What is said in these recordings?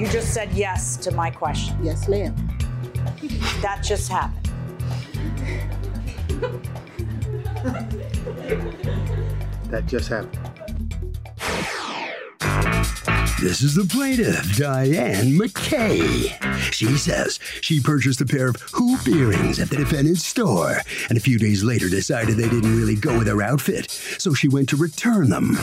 You just said yes to my question. Yes, ma'am. That just happened. That just happened. This is the plaintiff, Diane McKay. She says she purchased a pair of hoop earrings at the defendant's store and a few days later decided they didn't really go with her outfit, so she went to return them.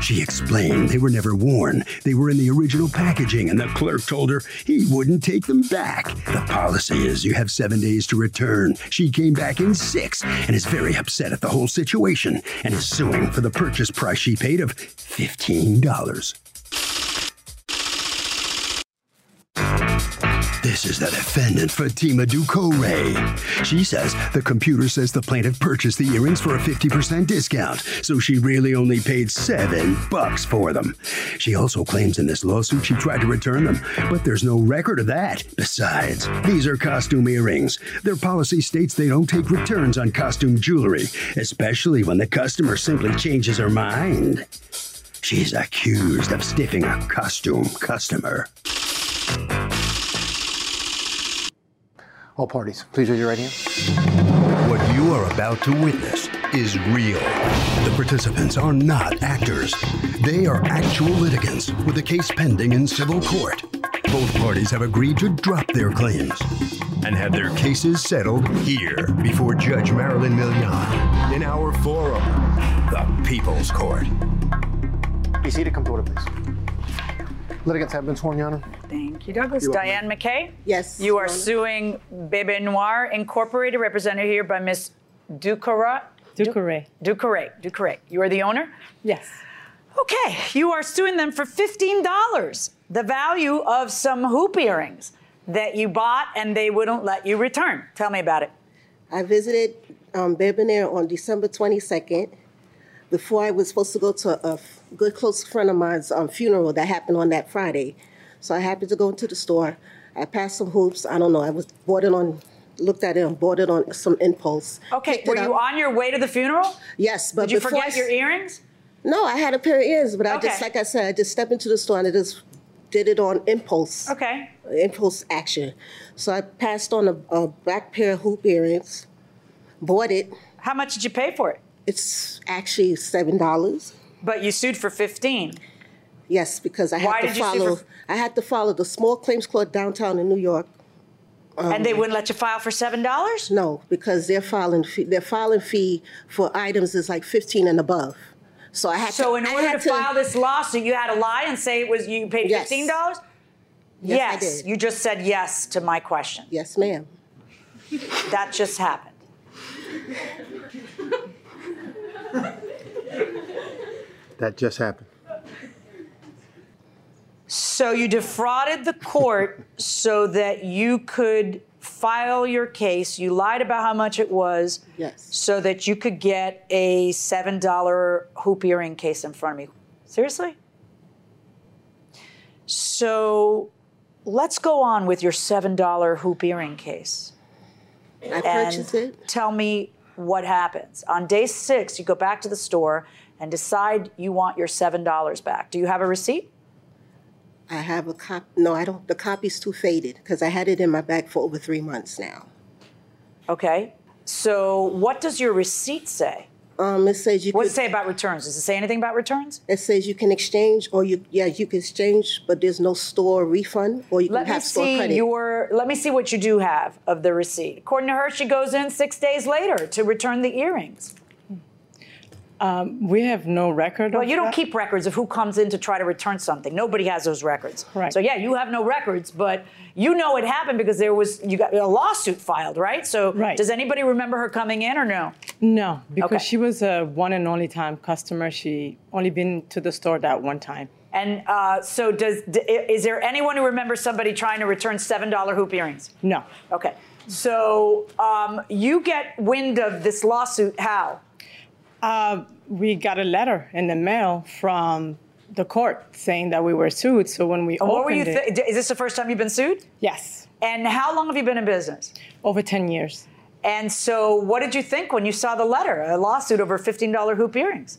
She explained they were never worn, they were in the original packaging, and the clerk told her he wouldn't take them back. The policy is you have seven days to return. She came back in six and is very upset at the whole situation and is suing for the purchase price she paid of $15. This is the defendant, Fatima Ducore. She says the computer says the plaintiff purchased the earrings for a 50% discount, so she really only paid seven bucks for them. She also claims in this lawsuit she tried to return them, but there's no record of that. Besides, these are costume earrings. Their policy states they don't take returns on costume jewelry, especially when the customer simply changes her mind. She's accused of stiffing a costume customer. All parties, please raise your right hand. What you are about to witness is real. The participants are not actors. They are actual litigants with a case pending in civil court. Both parties have agreed to drop their claims and have their cases settled here before Judge Marilyn Milian in our forum, the People's Court. Be seated, come to order, please. Litigants have been sworn, Your Honor. Thank you, Douglas. You're welcome. Diane McKay? Yes. You are Your Honor. suing Bebe Noir Incorporated, represented here by Miss Ducara. Ducouré. Ducouré. Ducouré. You are the owner? Yes. Okay, you are suing them for $15, the value of some hoop earrings that you bought and they wouldn't let you return. Tell me about it. I visited um, Bebe Noir on December 22nd before I was supposed to go to a good close friend of mine's um, funeral that happened on that Friday. So I happened to go into the store. I passed some hoops. I don't know. I was bought it on, looked at it and bought it on some impulse. Okay, were you on your way to the funeral? Yes, but Did you before forget your earrings? No, I had a pair of ears, but I just, like I said, I just stepped into the store and I just did it on impulse. Okay. Impulse action. So I passed on a, a black pair of hoop earrings, bought it. How much did you pay for it? It's actually seven dollars. But you sued for 15. Yes, because I had Why to did you sue follow. for- I had to follow the small claims court downtown in New York. and they wouldn't let you file for $7? No, because their filing fee, their filing fee for items is like fifteen and above. So I had So to. So in I order had to, file this lawsuit, you had to lie and say it was you paid Yes. $15? Yes, I did. You just said yes to my question. Yes, ma'am. That just happened. That just happened. So you defrauded the court so that you could file your case. You lied about how much it was Yes. so that you could get a $7 hoop earring case in front of me. Seriously? So let's go on with your $7 hoop earring case. I purchased it. tell me what happens. On day six, you go back to the store and decide you want your $7 back. Do you have a receipt? I have a cop. No, I don't. The copy's too faded because I had it in my bag for over three months now. Okay. So what does your receipt say? Um, it says you What does could, it say about returns? Does it say anything about returns? it says you can exchange or you yeah you can exchange, but there's no store refund or you Let can have store see credit. your. Let me see what you do have of the receipt. According to her, she goes in six days later to return the earrings. We have no record Well, of you don't that. keep records of who comes in to try to return something. Nobody has those records. Right. So yeah, you have no records, but you know it happened because there was you got a lawsuit filed, right? So Right. does anybody remember her coming in or no? No, because Okay. she was a one and only time customer. She only been to the store that one time. And uh, so does is there anyone who remembers somebody trying to return seven dollar hoop earrings? No. Okay. So um, you get wind of this lawsuit how? We got a letter in the mail from the court saying that we were sued. So when we And opened what were you? Th- is this the first time you've been sued? yes, And how long have you been in business? over 10 years. And so, what did you think when you saw the letter, a lawsuit over fifteen dollar hoop earrings?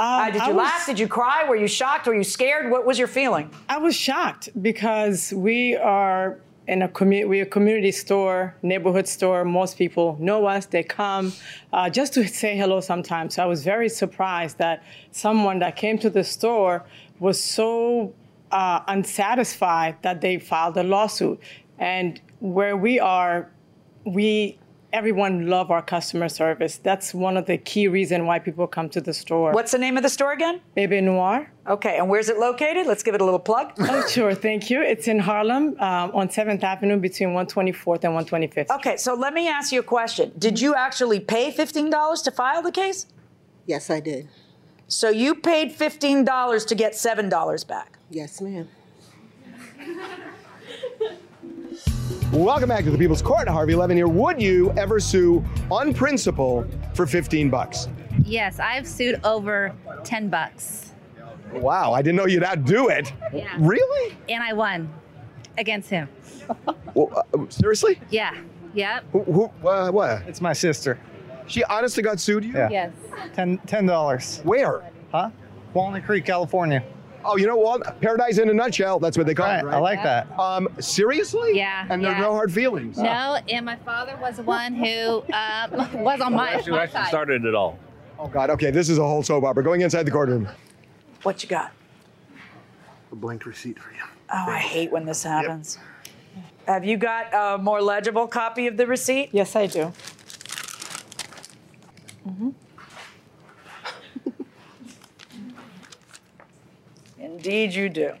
Uh, did I you was- laugh? Did you cry? Were you shocked? Were you scared? What was your feeling? I was shocked because we are in a community, we're a community store, neighborhood store. Most people know us. They come uh, just to say hello sometimes. So I was very surprised that someone that came to the store was so uh, unsatisfied that they filed a lawsuit. And where we are, we everyone love our customer service. That's one of the key reasons why people come to the store. What's the name of the store again? Bebe Noir? Okay, and where's it located? Let's give it a little plug. Oh, sure, thank you. It's in Harlem um, on 7th Avenue between 124th and 125th. Okay, so let me ask you a question. Did you actually pay fifteen dollars to file the case? yes, I did. So you paid fifteen dollars to get seven dollars back. Yes, ma'am. Welcome back to the People's Court. Harvey Levin here. Would you ever sue on principle for 15 bucks? Yes, I've sued over 10 bucks. Wow, I didn't know you'd outdo it. Yeah. Really? And I won against him. Well, uh, seriously? Yeah. Yep. Who, who, uh, what? It's my sister. She honestly got sued you? Yeah. Yes. Ten, $10. Where? Huh? Walnut Creek, California. Oh, you know what? Paradise in a nutshell. That's what they call Right, it, right? I like that. Um, seriously? Yeah, And there's yeah. no hard feelings. No, and my father was the one who um, was on my, Who my actually side. started it all? Oh, God. Okay, this is a whole soap opera. Going inside the courtroom. What you got? A blank receipt for you. Oh, I hate when this happens. Have you got a more legible copy of the receipt? Yes, I do. Indeed, you do.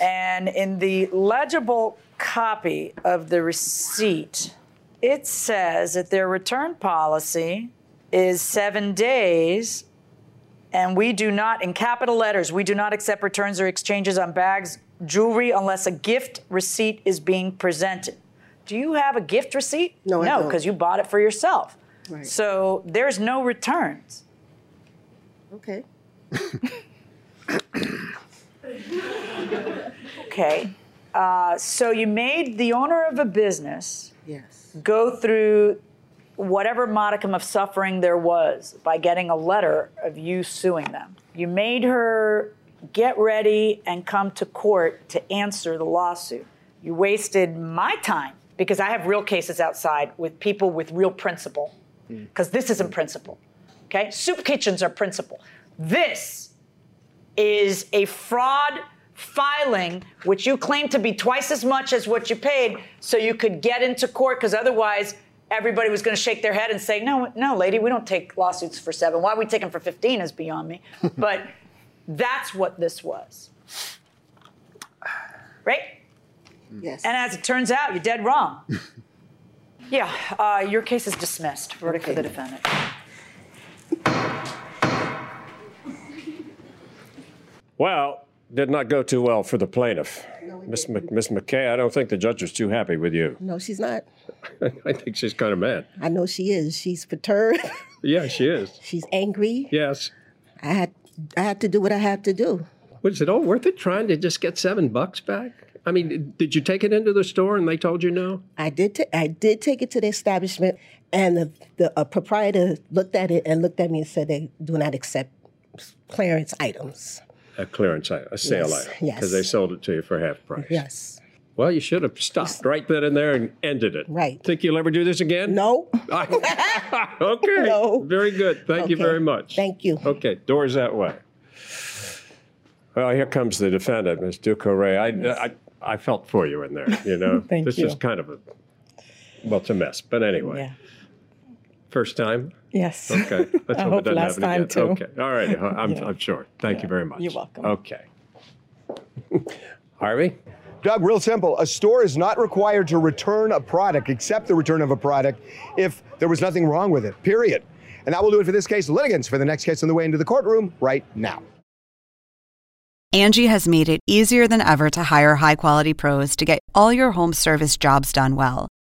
And in the legible copy of the receipt, it says that their return policy is seven days, and we do not, in capital letters, we do not accept returns or exchanges on bags, jewelry, unless a gift receipt is being presented. Do you have a gift receipt? No, No, because you bought it for yourself. Right. So there's no returns. Okay. Okay. Uh, so you made the owner of a business Yes. go through whatever modicum of suffering there was by getting a letter of you suing them. You made her get ready and come to court to answer the lawsuit. You wasted my time because I have real cases outside with people with real principle, because this isn't principle. Okay? Soup kitchens are principle. This is a fraud filing, which you claim to be twice as much as what you paid, so you could get into court, because otherwise everybody was going to shake their head and say, "No, no, lady, we don't take lawsuits for seven. Why we take them for fifteen is beyond me." but that's what this was, right? Yes. And as it turns out, you're dead wrong. yeah, uh, your case is dismissed. Verdict for the defendant. Well, did not go too well for the plaintiff. Miss Mc, Miss McKay, I don't think the judge was too happy with you. no, she's not. I think she's kind of mad. I know she is. She's perturbed. Yeah, she is. she's angry. Yes. I had I had to do what I had to do. Was it all worth it trying to just get seven bucks back? I mean, did you take it into the store and they told you no? I did. ta- I did take it to the establishment, and the the uh, proprietor looked at it and looked at me and said they do not accept clearance items. A clearance item, a sale Yes, item. yes. Because they sold it to you for half price. Yes. Well, you should have stopped right then and there and ended it. Right. Think you'll ever do this again? No. okay. No. Very good. Thank you very much. Thank you. Okay, doors that way. Well, here comes the defendant, Ms. Ducouré. I, I, I felt for you in there, you know. Thank this you. is kind of a, well, it's a mess. But anyway, Yeah. First time? Yes. Okay. Let's I hope, hope it doesn't last happen time, again. too. Okay. All right. I'm, Yeah. I'm sure. Thank you very much. You're welcome. Okay. Harvey? Doug, real simple. A store is not required to return a product, accept the return of a product, if there was nothing wrong with it, period. And that will do it for this case. Litigants for the next case on the way into the courtroom right now. Angie has made it easier than ever to hire high quality pros to get all your home service jobs done well.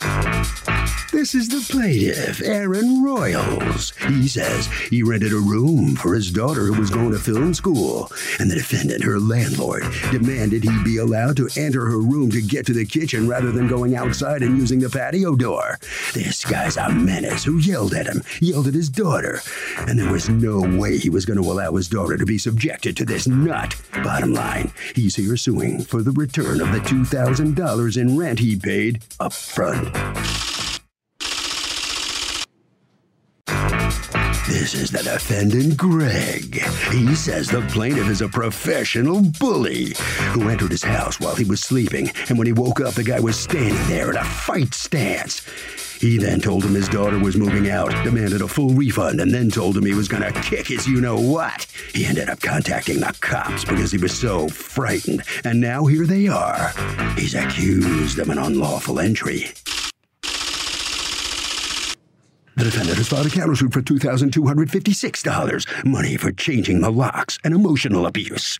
Thank you. This is the plaintiff, Aaron Royals. He says he rented a room for his daughter who was going to film school, and the defendant, her landlord, demanded he be allowed to enter her room to get to the kitchen rather than going outside and using the patio door. This guy's a menace who yelled at him, yelled at his daughter, and there was no way he was going to allow his daughter to be subjected to this nut. Bottom line, he's here suing for the return of the $2,000 in rent he paid up front. This is the defendant, Greg. He says the plaintiff is a professional bully who entered his house while he was sleeping, and when he woke up, the guy was standing there in a fight stance. He then told him his daughter was moving out, demanded a full refund, and then told him he was to kick his you know what. He ended up contacting the cops because he was so frightened, and now here they are. He's accused of an unlawful entry. The defendant has filed a countersuit for $2,256, money for changing the locks and emotional abuse.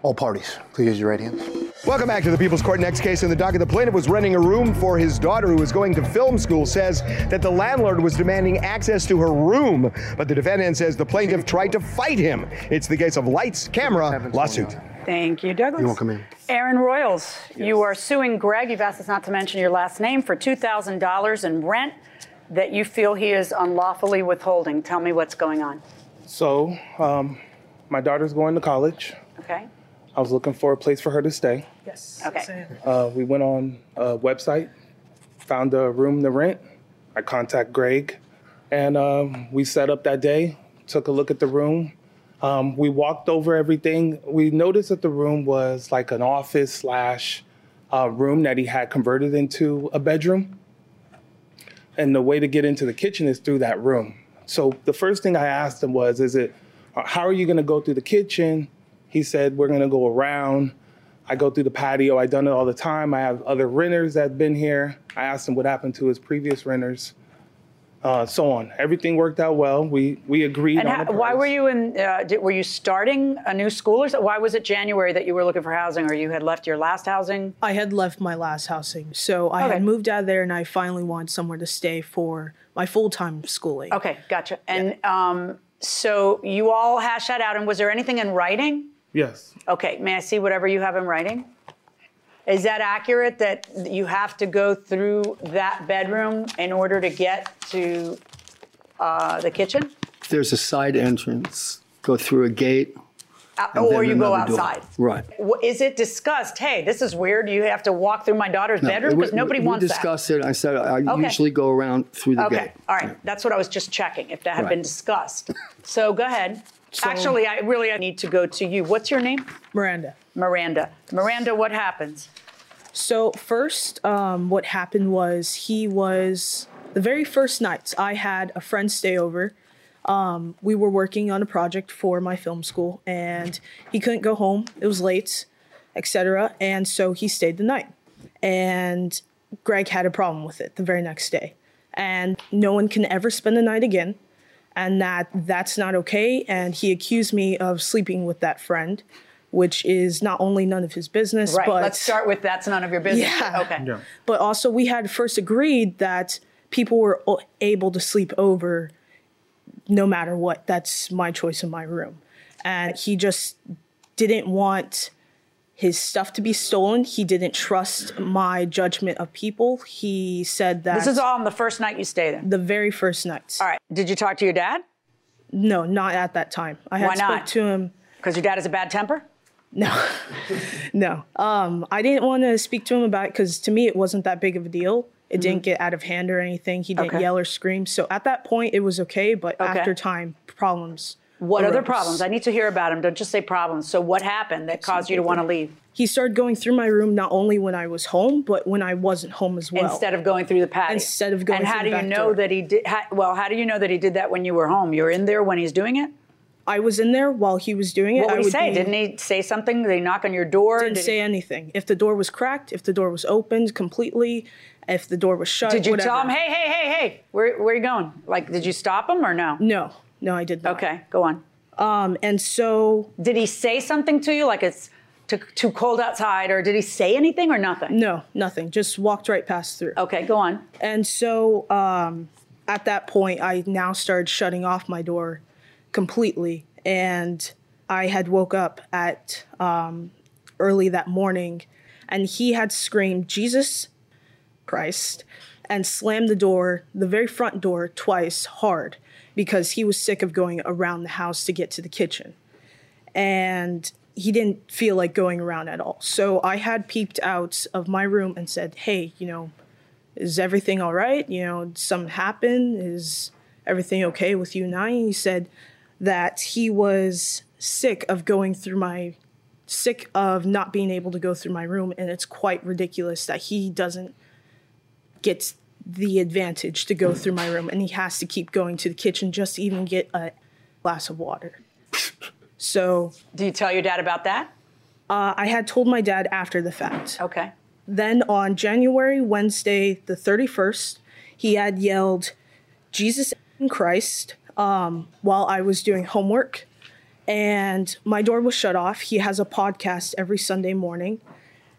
All parties, please use your right hands. Welcome back to the People's Court. Next case in the docket. The plaintiff was renting a room for his daughter who was going to film school. Says that the landlord was demanding access to her room, but the defendant says the plaintiff tried to fight him. It's the case of lights, camera, lawsuit. Thank you, Douglas. You won't come in. Aaron Royals, you are suing Greg. You've asked us not to mention your last name for $2,000 in rent that you feel he is unlawfully withholding. Tell me what's going on. So, um, my daughter's going to college. Okay? I was looking for a place for her to stay. Yes. Okay. Uh, we went on a website, found a room to rent. I contact Greg, and um, we set up that day. Took a look at the room. Um, we walked over everything. We noticed that the room was like an office slash uh, room that he had converted into a bedroom. And the way to get into the kitchen is through that room. So the first thing I asked him was, "Is it? How are you going to go through the kitchen?" He said, "We're going to go around." I go through the patio. I've done it all the time. I have other renters that have been here. I asked him what happened to his previous renters, uh, so on. Everything worked out well. We we agreed And on how, the why were you in? Uh, did, were you starting a new school, or so- why was it January that you were looking for housing, or you had left your last housing? I had left my last housing, so I Okay. had moved out of there, and I finally wanted somewhere to stay for my full time schooling. Okay, gotcha. And um, so you all hashed that out. And was there anything in writing? Yes. Okay, may I see whatever you have in writing? Is that accurate that you have to go through that bedroom in order to get to uh, the kitchen? There's a side entrance. Go through a gate. Uh, or you go another door. outside? Right. Is it discussed? Hey, this is weird. You have to walk through my daughter's No, bedroom because nobody we wants that. We discussed it. I said I Okay. usually go around through the okay, gate. all right. That's what I was just checking if that had Right. been discussed. So go ahead. Actually, I really I need to go to you. What's your name? Miranda. Miranda. Miranda, what happens? So first, um, what happened was he was the very first night I had a friend stay over. Um, we were working on a project for my film school, and he couldn't go home. It was late, etc. And so he stayed the night. And Greg had a problem with it the very next day, and no one can ever spend the night again, and that that's not okay. And he accused me of sleeping with that friend, which is not only none of his business, Right. but Let's start with that's none of your business. Yeah. Okay. but also we had first agreed that people were able to sleep over no matter what. That's my choice in my room. And he just didn't want his stuff to be stolen. He didn't trust my judgment of people. He said that This is all on the first night you stayed there. the very first night. All right. Did you talk to your dad? No, not at that time. I had Why spoke not? to him. Because your dad has a bad temper? No, no. Um, I didn't want to speak to him about it because to me it wasn't that big of a deal. It didn't get out of hand or anything. He didn't Mm-hmm. Okay. yell or scream. So at that point it was okay. But Okay. after time, problems. What other problems? I need to hear about them. Don't just say problems. So what happened that caused you to want to leave? He started going through my room not only when I was home, but when I wasn't home as well. Instead of going through the patio. Instead of going And how through do the you know door. that he did? How, well, how do you know that he did that when you were home? You were in there when he's doing it. I was in there while he was doing it. What I would he would say? be- Didn't he say something? Did he knock on your door? Didn't Did say anything. If the door was cracked, if the door was opened completely, if the door was shut. Did you whatever. tell him, hey, hey, hey, hey, where, where are you going? Like, did you stop him or no? No, no, I did not. Okay, go on. Um, and so. Did he say something to you, like it's too, too cold outside, or did he say anything or nothing? No, nothing. Just walked right past through. Okay, go on. And so um, at that point, I now started shutting off my door completely. And I had woke up at um, early that morning, and he had screamed, Jesus Christ, and slammed the door, the very front door, twice hard because he was sick of going around the house to get to the kitchen. And he didn't feel like going around at all. So I had peeped out of my room and said, Hey, you know, is everything all right? You know, did something happen? Is everything okay with you now? And he said that he was sick of going through my sick of not being able to go through my room and it's quite ridiculous that he doesn't get the advantage to go through my room and he has to keep going to the kitchen just to even get a glass of water. So, do you tell your dad about that? Uh, I had told my dad after the fact. Okay. Then on January, Wednesday, the 31st, he had yelled, Jesus and Christ, um, while I was doing homework. And my door was shut off. He has a podcast every Sunday morning.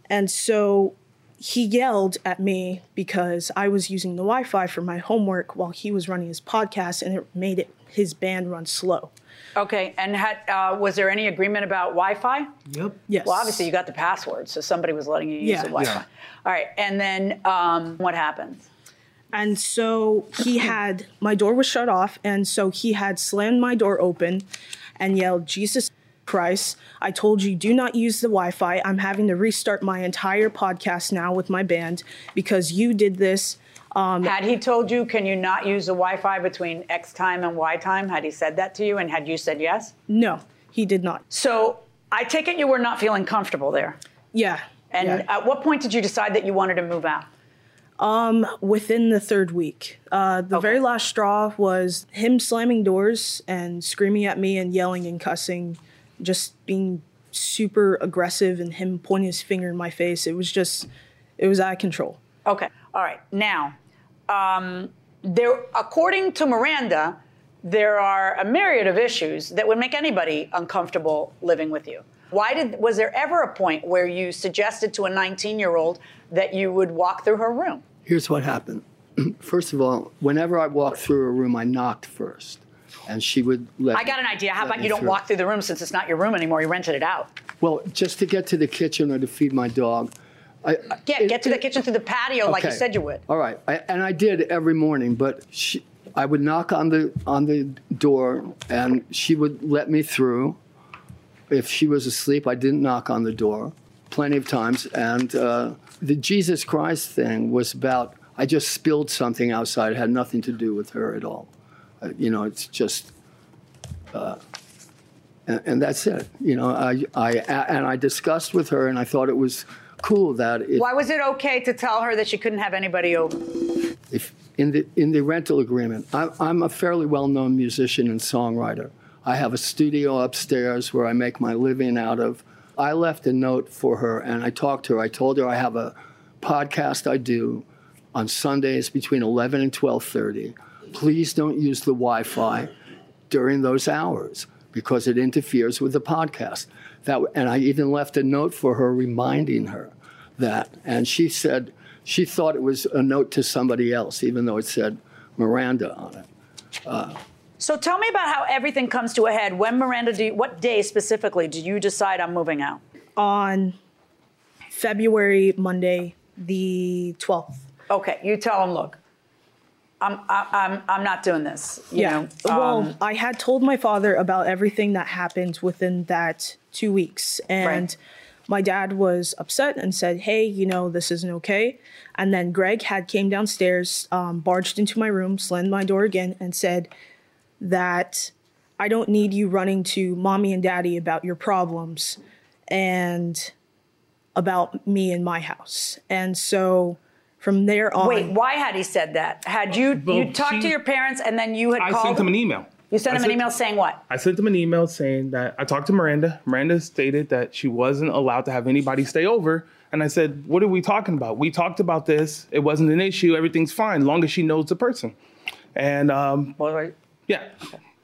And so he yelled at me because I was using the Wi Fi for my homework while he was running his podcast, and it made it his band run slow. Okay, and had, uh, was there any agreement about Wi-Fi? Yep. Yes. Well, obviously you got the password, so somebody was letting you use Yeah. the Wi-Fi. Yeah. All right, and then um, what happened? And so he had, my door was shut off. And so he had slammed my door open and yelled, Jesus Christ, I told you, do not use the Wi Fi. I'm having to restart my entire podcast now with my band because you did this. Um, Had he told you, can you not use the Wi-Fi between X time and Y time? Had he said that to you, and had you said yes? no, he did not. So I take it you were not feeling comfortable there. Yeah. And yeah. at what point did you decide that you wanted to move out? Um, within the third week. Uh, the very last straw was him slamming doors and screaming at me and yelling and cussing, just being super aggressive and him pointing his finger in my face. It was just, it was out of control. Okay. All right. Now, um, there, according to Miranda, there are a myriad of issues that would make anybody uncomfortable living with you. Why did was there ever a point where you suggested to a 19-year-old that you would walk through her room? Here's what happened. First of all, whenever I walked through a room, I knocked first, and she would let. I got an idea. How about you don't through. walk through the room since it's not your room anymore? You rented it out. Well, just to get to the kitchen or to feed my dog. I, I- Get get to the kitchen through the patio like you said you would. All right, I, and I did every morning, but she, I would knock on the on the door, and she would let me through. If she was asleep, I didn't knock on the door, plenty of times. And uh, the Jesus Christ thing was about I just spilled something outside. It had nothing to do with her at all. Uh, you know, it's just. Uh, and, and that's it. You know, I, I and I discussed with her, and I thought it was cool that if, Why was it okay to tell her that she couldn't have anybody over? if in the in the rental agreement, I, I'm a fairly well-known musician and songwriter. I have a studio upstairs where I make my living out of. I left a note for her and I talked to her. I told her I have a podcast I do on Sundays between 11 and 12:30. Please don't use the Wi-Fi during those hours because it interferes with the podcast. That and I even left a note for her reminding her that. And she said she thought it was a note to somebody else, even though it said Miranda on it. Uh, So tell me about how everything comes to a head. When Miranda, do you, what day specifically did you decide I'm moving out? On February Monday, the 12th. Okay, you tell him, look, I'm I, I'm I'm not doing this. You know, well, um, I had told my father about everything that happened within that two weeks, and Right. my dad was upset and said, "Hey, you know, this isn't okay." And then Greg had came downstairs, um, barged into my room, slammed my door again, and said that I don't need you running to mommy and daddy about your problems and about me and my house. And so from there on, wait, why had he said that? Had you Well, you talked to your parents and then you had I called? sent him an email. You sent I him an email saying what? I sent him an email saying that I talked to Miranda. Miranda stated that she wasn't allowed to have anybody stay over. And I said, What are we talking about? We talked about this. It wasn't an issue. Everything's fine, long as she knows the person. And um, yeah.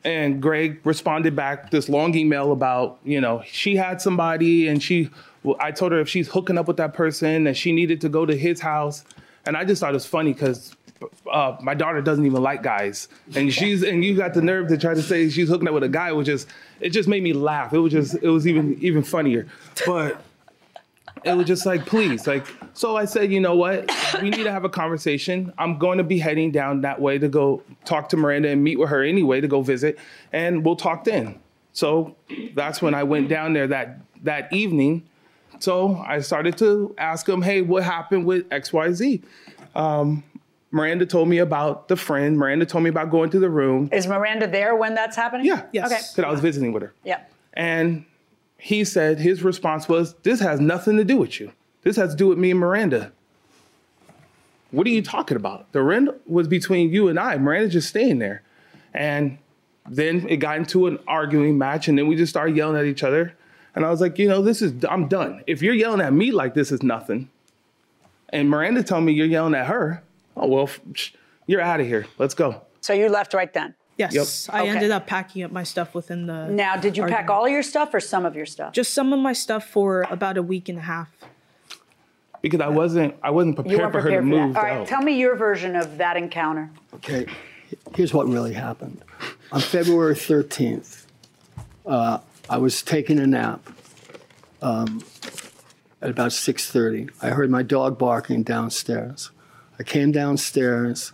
And Greg responded back this long email about, you know, she had somebody and she, well, I told her if she's hooking up with that person, that she needed to go to his house. And I just thought it was funny because uh, my daughter doesn't even like guys, and she's and you got the nerve to try to say she's hooking up with a guy, which is it just made me laugh. It was just it was even even funnier, but it was just like please like so i said you know what? We need to have a conversation. I'm going to be heading down that way to go talk to miranda and meet with her anyway to go visit and we'll talk then. So that's when i went down there that that evening so i started to ask him hey what happened with xyz um, miranda told me about the friend miranda told me about going to the room Is Miranda there when that's happening? yeah Yes. Okay. because i was visiting with her Yeah. and he said his response was, This has nothing to do with you. This has to do with me and Miranda. What are you talking about? The rent was between you and I. Miranda just staying there. And then it got into an arguing match, and then we just started yelling at each other. And I was like, you know, this is I'm done. If you're yelling at me like this is nothing, and Miranda told me you're yelling at her, oh well, you're out of here. Let's go. So you left right then. yes, Yep. I Okay. ended up packing up my stuff within the. Now, did you pack all your stuff or some of your stuff? Just some of my stuff for about a week and a half. Because I wasn't I wasn't You prepared weren't for her to prepared for move that. All right, out. tell me your version of that encounter. Okay, here's what really happened. On February 13th, uh, I was taking a nap um, at about 6:30. I heard my dog barking downstairs. I came downstairs.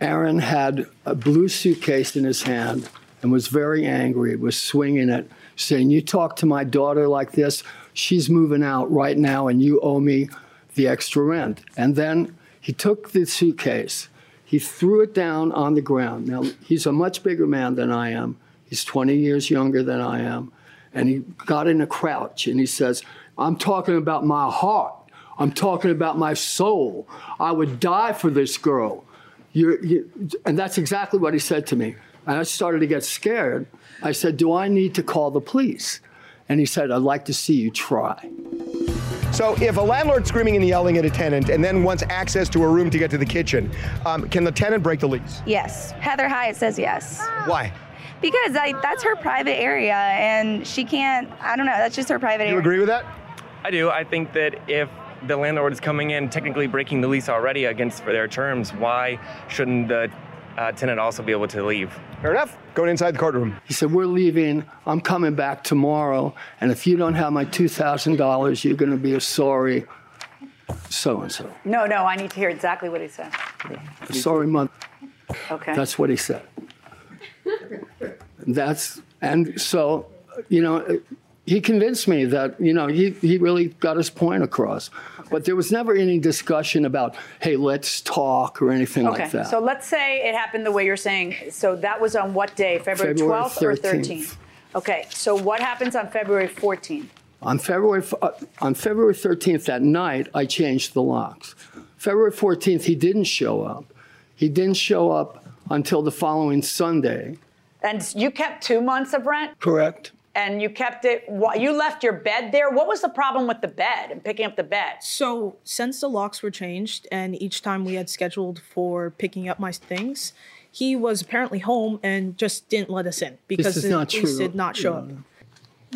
Aaron had a blue suitcase in his hand and was very angry, was swinging it, saying, You talk to my daughter like this, she's moving out right now and you owe me the extra rent. And then he took the suitcase, he threw it down on the ground. Now, he's a much bigger man than I am, he's 20 years younger than I am. And he got in a crouch and he says, I'm talking about my heart. I'm talking about my soul. I would die for this girl. You're, you, and that's exactly what he said to me. And I started to get scared. I said, Do I need to call the police? And he said, I'd like to see you try. So, if a landlord's screaming and yelling at a tenant and then wants access to a room to get to the kitchen, um, can the tenant break the lease? Yes. Heather Hyatt says yes. Why? Because I, that's her private area and she can't, I don't know, that's just her private You area. You agree with that? I do. I think that if the landlord is coming in technically breaking the lease already against their terms, why shouldn't the uh, tenant also be able to leave? Fair enough. Going inside the courtroom. He said, We're leaving. I'm coming back tomorrow. And if you don't have my $2,000, you're going to be a sorry so and so. No, no, I need to hear exactly what he said. Sorry, mother. Okay. That's what he said. That's and so, you know, he convinced me that you know he he really got his point across. But there was never any discussion about hey, let's talk or anything okay. like that. So let's say it happened the way you're saying. So that was on what day? February February 12th or 13th. 13th? Okay. So what happens on February 14th? On February uh, on February 13th that night, I changed the locks. February 14th, he didn't show up. He didn't show up until the following Sunday. And you kept two months of rent, Correct. and you kept it. You left your bed there. What was the problem with the bed and picking up the bed? So, since the locks were changed, and each time we had scheduled for picking up my things, he was apparently home and just didn't let us in because is the not police true. did not show up.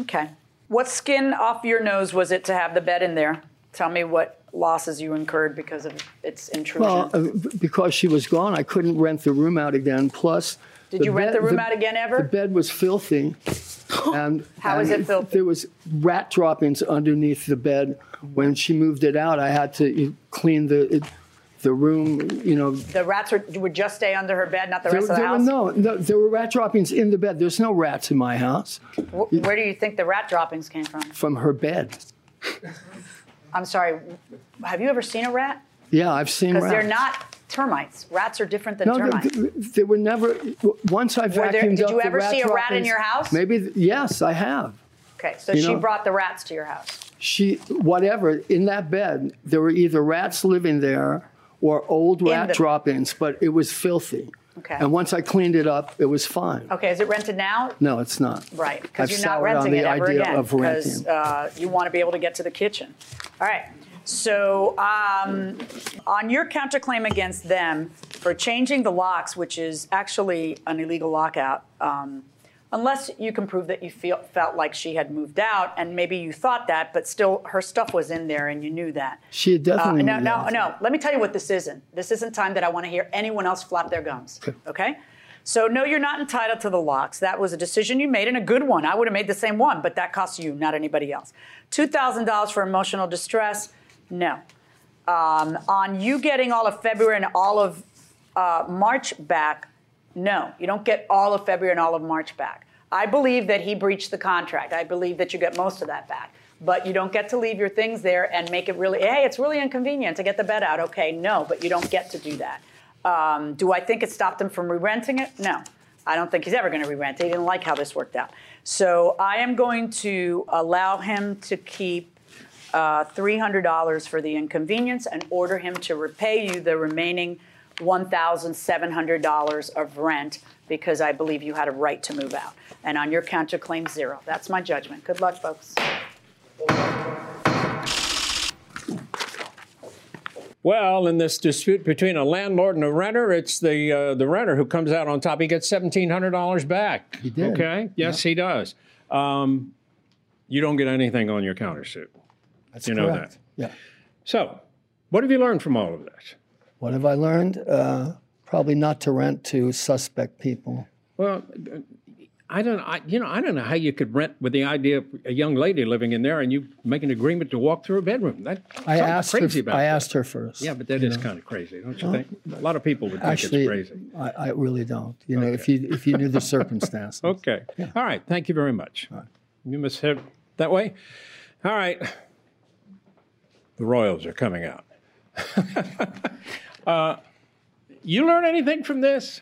Okay. What skin off your nose was it to have the bed in there? Tell me what losses you incurred because of its intrusion. Well, uh, because she was gone, I couldn't rent the room out again. Plus, Did you rent the room out again ever? The bed was filthy, and how and it filthy? There was rat droppings underneath the bed. When she moved it out, I had to uh, clean the it, the room. You know, the rats were, would just stay under her bed, not the there, rest of the there were house. no, no, there were rat droppings in the bed. There's no rats in my house Wh- Where do you think the rat droppings came from? from her bed. I'm sorry. Have you ever seen a rat? Yeah, I've seen Because rats. they're not termites. Rats are different than No, termites. they, they were never. Once I Were there- vacuumed did up you ever see a rat in your house? Maybe. Yes, I have. okay, so you she know- brought the rats to your house. she whatever in that bed there were either rats living there or old In rat the- drop-ins but it was filthy Okay. and once i cleaned it up it was fine Okay, is it rented now? no it's not Right, because you're not renting it ever again. Because uh, you want to be able to get to the kitchen. All right. So um, on your counterclaim against them for changing the locks, which is actually an illegal lockout, um, unless you can prove that you feel, felt like she had moved out, and maybe you thought that, but still her stuff was in there and you knew that. she had definitely Uh, no, no, out. no. Let me tell you what this isn't. This isn't time that I want to hear anyone else flap their gums. Okay? So, no, you're not entitled to the locks. That was a decision you made and a good one. I would have made the same one, but that costs you, not anybody else. $2,000 for emotional distress? No. Um, on you getting all of February and all of uh, March back, no, you don't get all of February and all of March back. I believe that he breached the contract. I believe that you get most of that back. But you don't get to leave your things there and make it really, hey, it's really inconvenient to get the bed out. Okay, no, but you don't get to do that. Um, do I think it stopped him from re renting it? No. I don't think he's ever going to re rent it. He didn't like how this worked out. So I am going to allow him to keep uh, $300 for the inconvenience and order him to repay you the remaining $1,700 of rent because I believe you had a right to move out. And on your counterclaim, zero. That's my judgment. Good luck, folks. Well, in this dispute between a landlord and a renter, it's the uh, the renter who comes out on top. He gets seventeen hundred dollars back. He did. Okay. Yes, he does. Um, you don't get anything on your countersuit. That's you know correct. that. Yeah. So, what have you learned from all of this? What have i learned uh, probably not to rent to suspect people Well, I don't. I, you know, I don't know how you could rent with the idea of a young lady living in there and you make an agreement to walk through a bedroom. That i asked her about i that. asked her first Yeah, but that is know. kind of crazy, don't you Well, think? A lot of people would think actually it's crazy. I, I really don't you know if you if you knew the circumstances Okay. All right. Thank you very much. You must have that way. All right. The Royals are coming out. uh, you learn anything from this?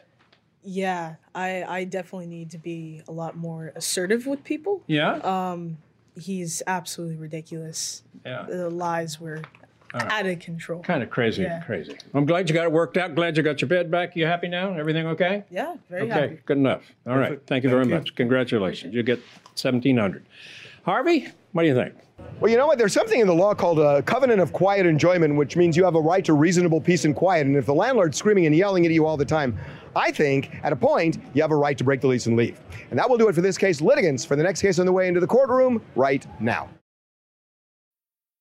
Yeah, I, I definitely need to be a lot more assertive with people. Yeah? Um, he's absolutely ridiculous. Yeah. The lies were All right. out of control. Kind of crazy, Yeah. crazy. I'm glad you got it worked out. Glad you got your bed back. You happy now? Everything okay? Yeah, very happy. okay, happy. good enough. All right. Thank you very much. Congratulations. You get 1700 Harvey, what do you think? Well, you know what? There's something in the law called a covenant of quiet enjoyment, which means you have a right to reasonable peace and quiet. And if the landlord's screaming and yelling at you all the time, I think at a point you have a right to break the lease and leave. And that will do it for this case. Litigants for the next case on the way into the courtroom right now.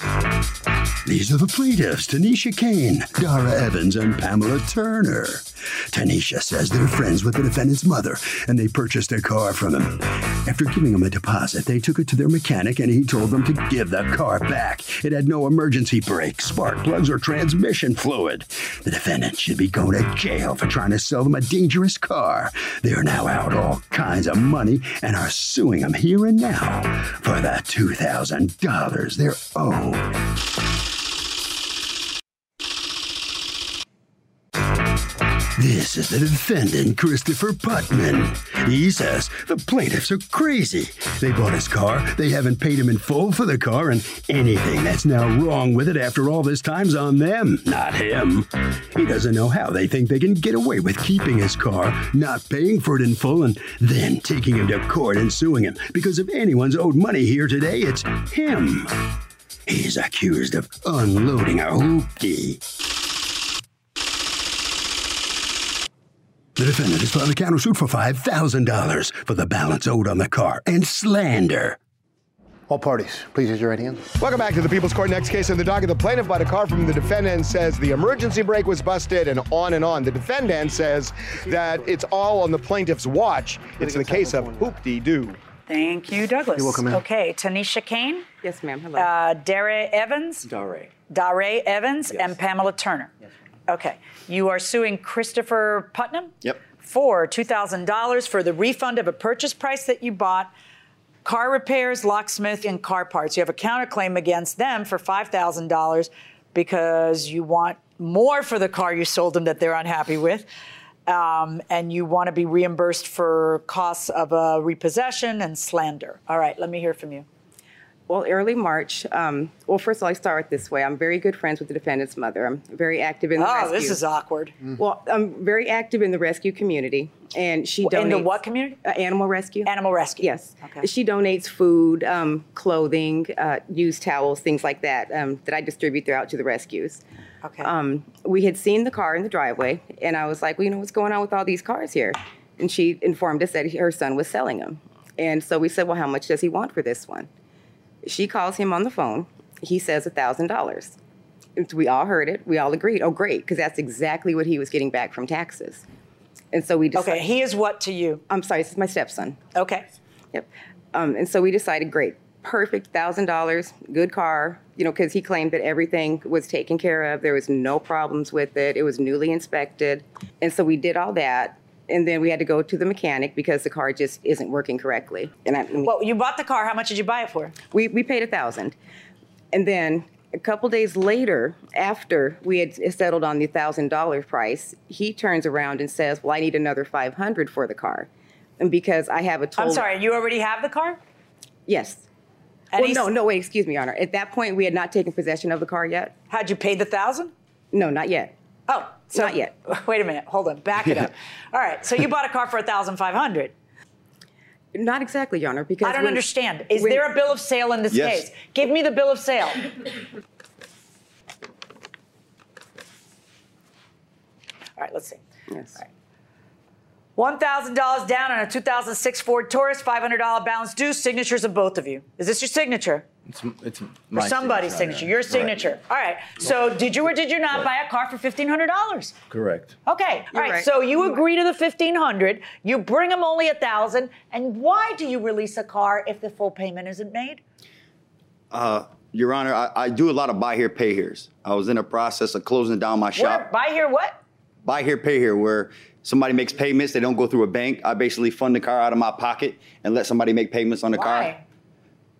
you These are the plaintiffs Tanisha Kane, Dara Evans, and Pamela Turner. Tanisha says they're friends with the defendant's mother and they purchased a car from him. After giving him a deposit, they took it to their mechanic and he told them to give the car back. It had no emergency brakes, spark plugs, or transmission fluid. The defendant should be going to jail for trying to sell them a dangerous car. They are now out all kinds of money and are suing him here and now for the $2,000 they're owed. This is the defendant, Christopher Putnam. He says the plaintiffs are crazy. They bought his car, they haven't paid him in full for the car, and anything that's now wrong with it after all this time's on them, not him. He doesn't know how they think they can get away with keeping his car, not paying for it in full, and then taking him to court and suing him. Because if anyone's owed money here today, it's him. He's accused of unloading a hoopty. The defendant has filed a countersuit for $5,000 for the balance owed on the car and slander. All parties, please use your right hand. Welcome back to the People's Court. Next case in the docket. The plaintiff bought a car from the defendant says the emergency brake was busted and on and on. The defendant says that it's all on the plaintiff's watch. It's the case of hoop-dee-doo. Thank you, Douglas. You're welcome, ma'am. Okay, Tanisha Kane. Yes, ma'am. Hello. Uh, Dare Evans. Dare. Dare Evans and Pamela Turner. Okay. You are suing Christopher Putnam Yep. for $2,000 for the refund of a purchase price that you bought, car repairs, locksmith, and car parts. You have a counterclaim against them for $5,000 because you want more for the car you sold them that they're unhappy with. Um, and you want to be reimbursed for costs of a repossession and slander. All right, let me hear from you. Well, early March. Um, well, first of all, I start this way. I'm very good friends with the defendant's mother. I'm very active in the rescue Oh, rescue. this is awkward. Well, I'm very active in the rescue community, and she donates In the donates. what community? Uh, animal rescue. Animal rescue. Yes. Okay. She donates food, um, clothing, uh, used towels, things like that um, that I distribute throughout to the rescues. Okay. Um, we had seen the car in the driveway, and I was like, well, you know, what's going on with all these cars here? And she informed us that her son was selling them. And so we said, well, how much does he want for this one? She calls him on the phone. He says $1,000. We all heard it. We all agreed. Oh, great, because that's exactly what he was getting back from taxes. And so we decided. Okay, he is what to you? I'm sorry, this is my stepson. Okay. Yep. Um, and so we decided, great, perfect, thousand dollars, good car. You know, because he claimed that everything was taken care of. There was no problems with it. It was newly inspected, and so we did all that. And then we had to go to the mechanic because the car just isn't working correctly. And I, well, you bought the car. How much did you buy it for? We we paid a thousand, and then a couple days later, after we had settled on the thousand dollar price, he turns around and says, "Well, I need another five hundred for the car," and because I have a toll. I'm sorry, you already have the car? Yes. And well, no, no, wait, excuse me, Your Honor. At that point, we had not taken possession of the car yet. Had you paid the thousand? No, not yet. Oh, so, not yet. Wait a minute. Hold on. Back it up. All right. So you bought a car for thousand five hundred. Not exactly, Your Honor, because I don't when- understand. Is when- there a bill of sale in this Yes. case? Give me the bill of sale. All right. Let's see. Yes. One thousand dollars down on a 2006 Ford Taurus, five hundred dollar balance due. Signatures of both of you. Is this your signature? It's, it's Or my somebody's signature. Your signature. All right. So did you or did you not buy a car for fifteen hundred dollars? Correct. Okay. All right. right. So you agree to the fifteen hundred. You bring them only a thousand. And why do you release a car if the full payment isn't made? Uh, Your Honor, I, I do a lot of buy here, pay here's. I was in the process of closing down my shop. Where, buy here what? Buy here, pay here, where somebody makes payments, they don't go through a bank. I basically fund the car out of my pocket and let somebody make payments on the car.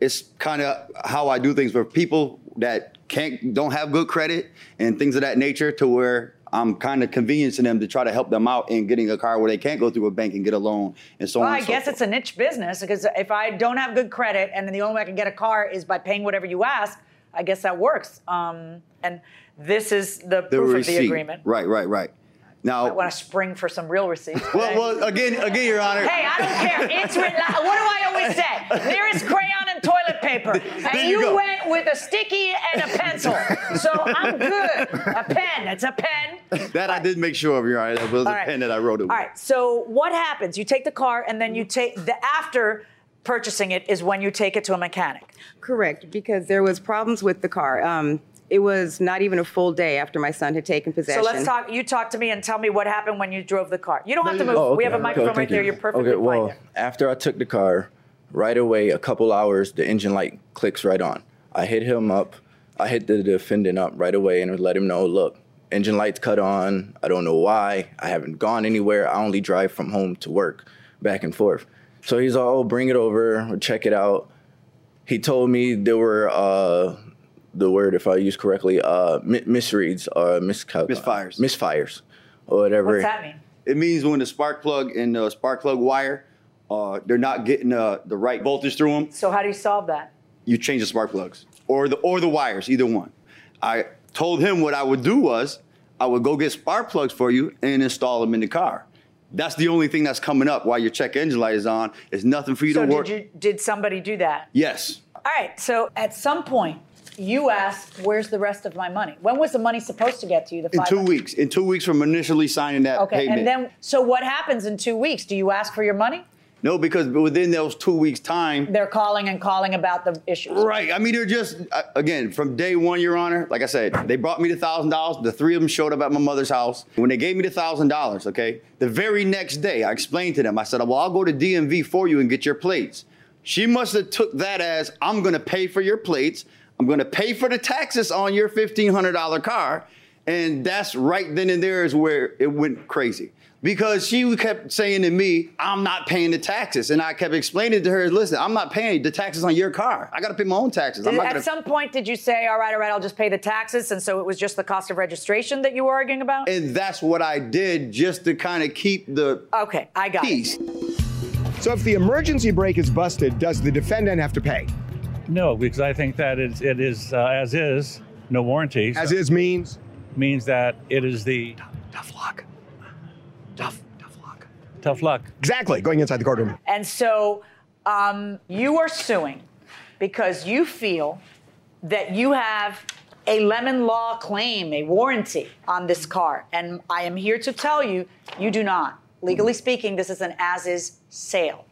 It's kind of how I do things for people that can't, don't have good credit and things of that nature, to where I'm kind of conveniencing them to try to help them out in getting a car where they can't go through a bank and get a loan and so well, on. I and so guess it's a niche business because if I don't have good credit and the only way I can get a car is by paying whatever you ask, I guess that works. Um, and this is the the proof of the agreement. Right, right, right. Now, I want to spring for some real receipts. well, well, again, again, Your Honor. Hey, I don't care. It's written. What do I always say? There is crayon and toilet paper. And There you, you go. went with a sticky and a pencil. So I'm good. A pen. It's a pen. That I did make sure of, Your Honor. That was All a right. pen that I wrote it with. All right. So what happens? You take the car and then you take the after purchasing it is when you take it to a mechanic. Correct, because there was problems with the car. Um, It was not even a full day after my son had taken possession. So let's talk. You talk to me and tell me what happened when you drove the car. You don't have to move. Oh, We have a microphone Okay, right thank there. you. You're perfectly Okay, fine. well, there. after I took the car, right away, a couple hours, the engine light clicks right on. I hit him up. I hit the defendant up right away and let him know, look, engine lights cut on. I don't know why. I haven't gone anywhere. I only drive from home to work, back and forth. So he's all, oh, bring it over, we'll check it out. He told me there were uh, the word, if I use correctly, uh, mi- misreads or miscal- Misfires. misfires, or whatever. What's that mean? It means when the spark plug and the spark plug wire, uh, they're not getting uh, the right voltage through them. So how do you solve that? You change the spark plugs or the or the wires, either one. I told him what I would do was I would go get spark plugs for you and install them in the car. That's the only thing that's coming up while your check engine light is on. It's nothing for you So to work. did you? Did somebody do that? yes. All right. So at some point, you asked, "Where's the rest of my money?" When was the money supposed to get to you? The In two weeks. In two weeks from initially signing that Okay. payment. And then, so what happens in two weeks? Do you ask for your money? no, because within those two weeks' time, They're calling and calling about the issues. Right. I mean, they're just uh, again from day one, Your Honor. Like I said, they brought me the thousand dollars. The three of them showed up at my mother's house. When they gave me the thousand dollars, okay, the very next day, I explained to them. I said, "Well, I'll go to DMV for you and get your plates." She must have took that as I'm going to pay for your plates. I'm going to pay for the taxes on your fifteen hundred dollar car, and that's right then and there is where it went crazy. Because she kept saying to me, I'm not paying the taxes. And I kept explaining to her, listen, I'm not paying the taxes on your car. I got to pay my own taxes. I'm Did- not at gonna... some point, did you say, "All right, all right, I'll just pay the taxes," and so it was just the cost of registration that you were arguing about? And that's what I did just to kind of keep the okay, I got peace. So if the emergency brake is busted, does the defendant have to pay? No, because I think that it, it is uh, as is, no warranty. As is means? Means that it is the tough luck. Tough, tough luck. Tough luck. Exactly. Going inside the courtroom. And so um, you are suing because you feel that you have a lemon law claim, a warranty on this car. And I am here to tell you, you do not. Legally speaking, this is an as is sale.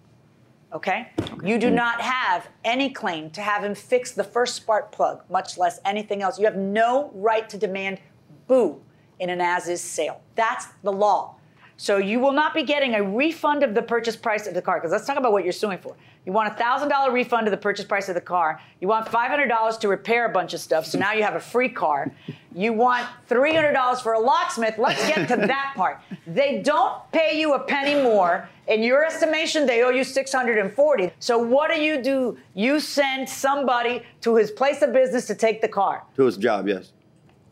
Okay? You do mm. not have any claim to have him fix the first spark plug, much less anything else. You have no right to demand boo in an as is sale. That's the law. So you will not be getting a refund of the purchase price of the car. Because let's talk about what you're suing for. You want a thousand dollar refund of the purchase price of the car. You want five hundred dollars to repair a bunch of stuff. So now you have a free car. You want three hundred dollars for a locksmith. Let's get to that part. They don't pay you a penny more. In your estimation, they owe you six hundred and forty. So what do you do? You send somebody to his place of business to take the car. To his job, yes.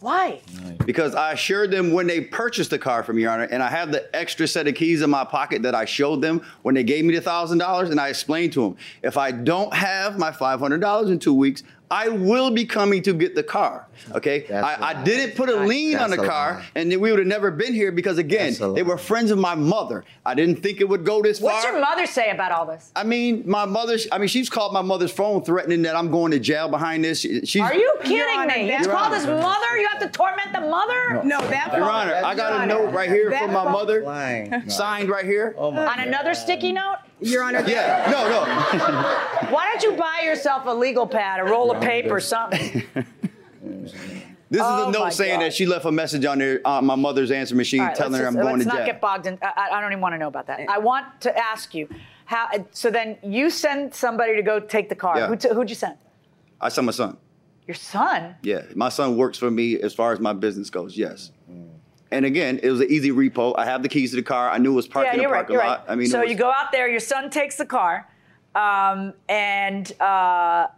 Why? Because I assured them when they purchased the car from Your Honor, and I have the extra set of keys in my pocket that I showed them when they gave me the thousand dollars, and I explained to them, if I don't have my five hundred dollars in two weeks, I will be coming to get the car. Okay, I, I didn't put a lien on the car, lie. and we would have never been here because again, they were friends of my mother. I didn't think it would go this What's far. What's your mother say about all this? I mean, my mother. I mean, she's called my mother's phone threatening that I'm going to jail behind this. She- She's, Are you kidding Honor, me? that- It's called Honor. his mother. You have to torment the mother. No, that Your Honor, I got a note right here That from my phone- mother, signed right here. Oh On another sticky note? You're on your Honor. Yeah, no, no. Why don't you buy yourself a legal pad, a roll of paper, something? This is Oh a note saying God. that she left a message on there, on my mother's answer machine, All right, telling let's her I'm just- going let's to not jail. get bogged in. I, I don't even want to know about that. I want to ask you how. So then you send somebody to go take the car. Yeah. Who t- who'd you send? I sent my son. Your son. Yeah, my son works for me as far as my business goes. Yes. And again, it was an easy repo. I have the keys to the car. I knew it was parked yeah, in the you're right. parking lot. right. I mean, so was, you go out there. Your son takes the car, um, and uh,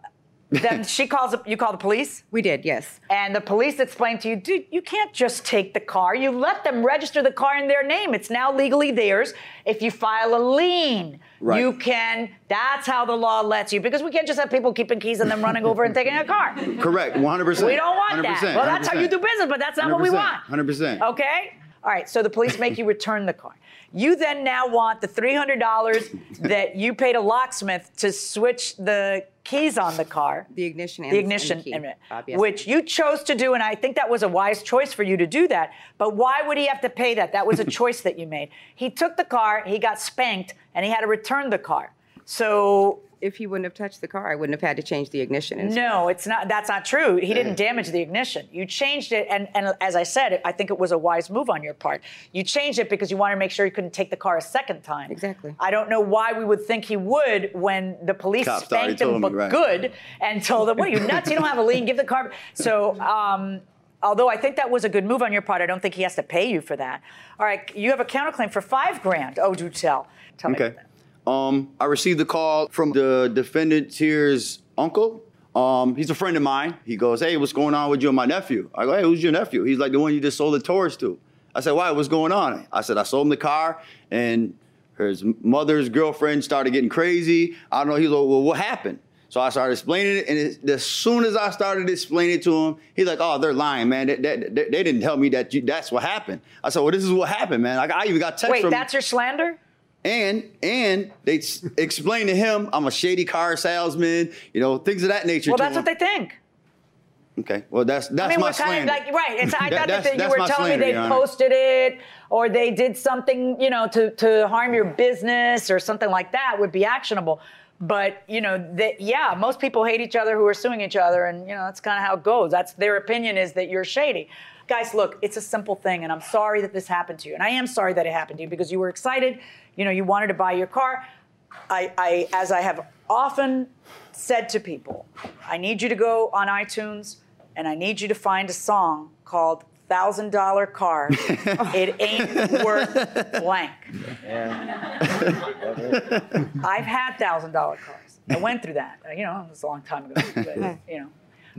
then she calls. You call the police. We did, yes. And the police explained to you, dude, you can't just take the car. You let them register the car in their name. It's now legally theirs. If you file a lien, Right. you can. That's how the law lets you. Because we can't just have people keeping keys and then running over and taking a car. correct, 100%. We don't want that. 100%, Well, that's how you do business, but that's not what we want. 100%. Okay? All right, so the police make you return the car. You then now want the $300 that you paid a locksmith to switch the keys on the car. The ignition and The and ignition, key, in it, obviously. which you chose to do, and I think that was a wise choice for you to do that. But why would he have to pay that? That was a choice that you made. He took the car, he got spanked, and he had to return the car. So if he wouldn't have touched the car, I wouldn't have had to change the ignition. and No, it's not. That's not true. He didn't damage the ignition. You changed it, and, and as I said, I think it was a wise move on your part. You changed it because you wanted to make sure he couldn't take the car a second time. Exactly. I don't know why we would think he would when the police Cops spanked him, told but right. good, and told him, "What are you nuts? You don't have a lien. Give the car." So. Um, Although I think that was a good move on your part, I don't think he has to pay you for that. All right, you have a counterclaim for five grand. Oh, do tell. Tell me. Okay. Um, I received a call from the defendant here's uncle. Um, he's a friend of mine. He goes, "Hey, what's going on with you and my nephew?" I go, "Hey, who's your nephew?" He's like the one you just sold the Taurus to. I said, "Why? What's going on?" I said, "I sold him the car, and his mother's girlfriend started getting crazy. I don't know." He's like, "Well, what happened?" So I started explaining it, and it, as soon as I started explaining it to him, he's like, "Oh, they're lying, man. They, they, they- didn't tell me that you, that's what happened." I said, "Well, this is what happened, man. Like, I even got text Wait, from." that's your slander? And and they s- explained to him I'm a shady car salesman, you know, things of that nature. Well, that's him. what they think. Okay, well that's that's I mean, my we're kind of like right. It's, I That- thought that you were telling slander, me they posted it or they did something, you know, to to harm your business or something like that would be actionable. But you know, that yeah, most people hate each other who are suing each other, and you know that's kind of how it goes. That's their opinion is that you're shady. Guys, look, it's a simple thing, and I'm sorry that this happened to you, and I am sorry that it happened to you because you were excited. You know, you wanted to buy your car. I, I as I have often said to people, I need you to go on iTunes and I need you to find a song called Thousand Dollar Car. it ain't worth blank. I've had thousand dollar cars. I went through that. You know, it was a long time ago. But, you know.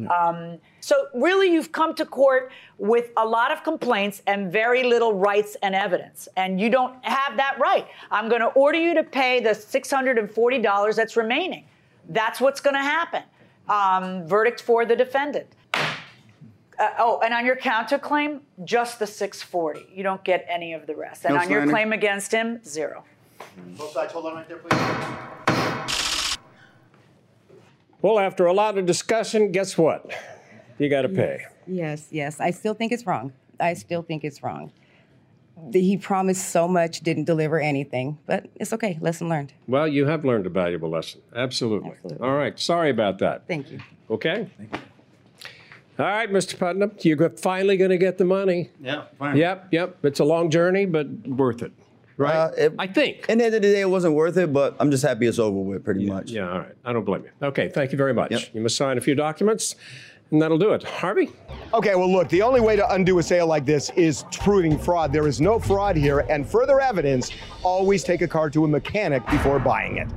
Um, so really, you've come to court with a lot of complaints and very little rights and evidence, and you don't have that right. I'm going to order you to pay the $640 that's remaining. That's what's going to happen. Um, verdict for the defendant. Uh, oh, and on your counterclaim, just the 640. You don't get any of the rest. And No on your claim against him, zero. Both sides, hold on right there, please. Well, after a lot of discussion, guess what? You got to pay. Yes, yes. I still think it's wrong. I still think it's wrong. He promised so much, didn't deliver anything, but it's okay. Lesson learned. Well, you have learned a valuable lesson. Absolutely. All right. Sorry about that. Thank you. Okay. All right, Mr. Putnam, you're finally going to get the money. Yeah, fine. Yep, yep. It's a long journey, but worth it. Right? Uh, I think. At the end of the day, it wasn't worth it, but I'm just happy it's over with, pretty much. Yeah, all right. I don't blame you. Okay, thank you very much. You must sign a few documents, and that'll do it. Harvey? Okay, well, look, the only way to undo a sale like this is proving fraud. There is no fraud here, and further evidence always take a car to a mechanic before buying it.